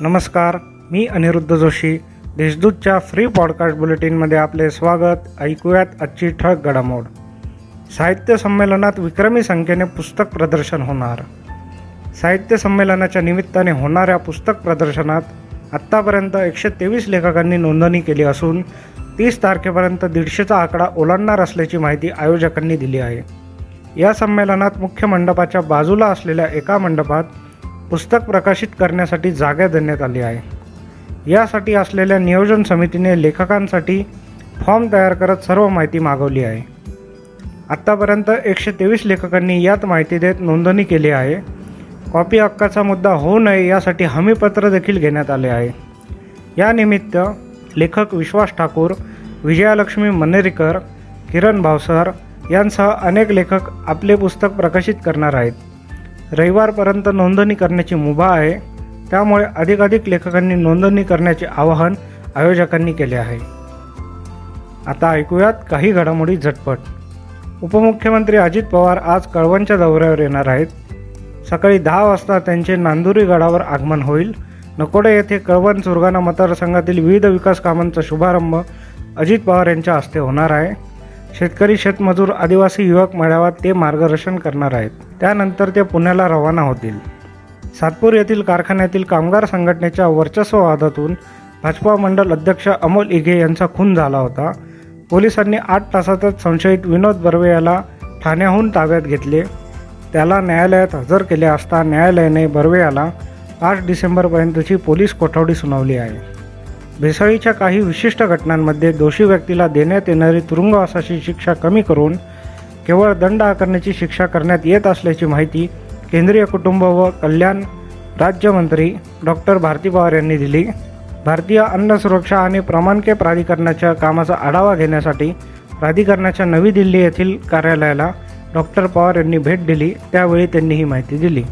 नमस्कार मी अनिरुद्ध जोशी. देशदूतच्या फ्री पॉडकास्ट बुलेटिनमध्ये आपले स्वागत. ऐकूयात आजची ठळक घडामोड. साहित्य संमेलनात विक्रमी संख्येने पुस्तक प्रदर्शन होणार. साहित्य संमेलनाच्या निमित्ताने होणाऱ्या पुस्तक प्रदर्शनात आत्तापर्यंत एकशे तेवीस लेखकांनी नोंदणी केली असून तीस तारखेपर्यंत दीडशेचा आकडा ओलांडणार असल्याची माहिती आयोजकांनी दिली आहे. या संमेलनात मुख्य मंडपाच्या बाजूला असलेल्या एका मंडपात पुस्तक प्रकाशित करण्यासाठी जागा देण्यात आली आहे. यासाठी असलेल्या नियोजन समितीने लेखकांसाठी फॉर्म तयार करत सर्व माहिती मागवली आहे. आत्तापर्यंत एकशे तेवीस लेखकांनी यात माहिती देत नोंदणी केली आहे. कॉपी हक्काचा मुद्दा होऊ नये यासाठी हमीपत्र देखील घेण्यात आले आहे. यानिमित्त लेखक विश्वास ठाकूर विजयालक्ष्मी मनेरीकर किरण भावसर यांसह अनेक लेखक आपले पुस्तक प्रकाशित करणार आहेत. रविवारपर्यंत नोंदणी करण्याची मुभा आहे. त्यामुळे अधिकाधिक लेखकांनी नोंदणी करण्याचे आवाहन आयोजकांनी केले आहे. आता ऐकूयात काही घडामोडी झटपट. उपमुख्यमंत्री अजित पवार आज कळवणच्या दौऱ्यावर येणार आहेत. सकाळी दहा वाजता त्यांचे नांदुरी गडावर आगमन होईल. नकोडे येथे कळवण सुरगाणा मतदारसंघातील विविध विकास कामांचा शुभारंभ अजित पवार यांच्या हस्ते होणार आहे. शेतकरी शेतमजूर आदिवासी युवक मेळाव्यात ते मार्गदर्शन करणार आहेत. त्यानंतर ते पुण्याला रवाना होतील. सातपूर येथील कारखान्यातील कामगार संघटनेच्या वर्चस्ववादातून भाजपा मंडल अध्यक्ष अमोल इघे यांचा खून झाला होता. पोलिसांनी आठ तासातच संशयित विनोद बर्वे याला ठाण्याहून ताब्यात घेतले. त्याला न्यायालयात हजर केले असता न्यायालयाने बर्वे याला पाच डिसेंबरपर्यंतची पोलीस कोठवडी सुनावली आहे. भेसळीच्या काही विशिष्ट घटनांमध्ये दोषी व्यक्तीला देण्यात येणारी तुरुंगवासाची शिक्षा कमी करून केवळ दंड आकारण्याची शिक्षा करण्यात येत असल्याची माहिती केंद्रीय कुटुंब व कल्याण राज्यमंत्री डॉक्टर भारती पवार यांनी दिली. भारतीय अन्न सुरक्षा आणि प्रमाणके प्राधिकरणाच्या कामाचा आढावा घेण्यासाठी प्राधिकरणाच्या नवी दिल्ली येथील कार्यालयाला डॉक्टर पवार यांनी भेट दिली त्यावेळी त्यांनी ही माहिती दिली.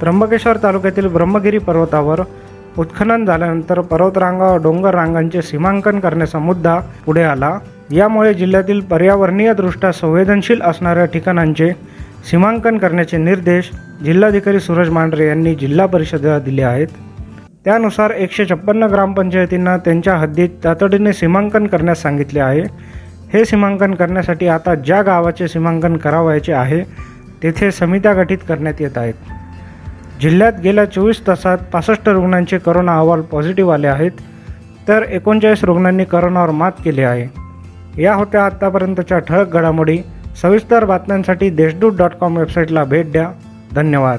त्र्यंबकेश्वर तालुक्यातील ब्रह्मगिरी पर्वतावर उत्खनन झाल्यानंतर पर्वतरांगा व डोंगर रांगांचे सीमांकन करण्याचा मुद्दा पुढे आला. यामुळे जिल्ह्यातील पर्यावरणीय दृष्ट्या संवेदनशील असणाऱ्या ठिकाणांचे सीमांकन करण्याचे निर्देश जिल्हाधिकारी सूरज मांढरे यांनी जिल्हा परिषदेला दिले आहेत. त्यानुसार एकशे छप्पन्न ग्रामपंचायतींना त्यांच्या हद्दीत तातडीने सीमांकन करण्यास सांगितले आहे. हे सीमांकन करण्यासाठी आता ज्या गावाचे सीमांकन करावायचे आहे तेथे समित्या गठीत करण्यात येत आहेत. जिल्ह्यात गेल्या चोवीस तासात पासष्ट रुग्णांचे करोना अहवाल पॉझिटिव्ह आले आहेत तर एकोणचाळीस रुग्णांनी करोनावर मात केली आहे. या होत्या आत्तापर्यंतच्या ठळक घडामोडी. सविस्तर बातम्यांसाठी देशदूत डॉट कॉम वेबसाईटला भेट द्या. धन्यवाद.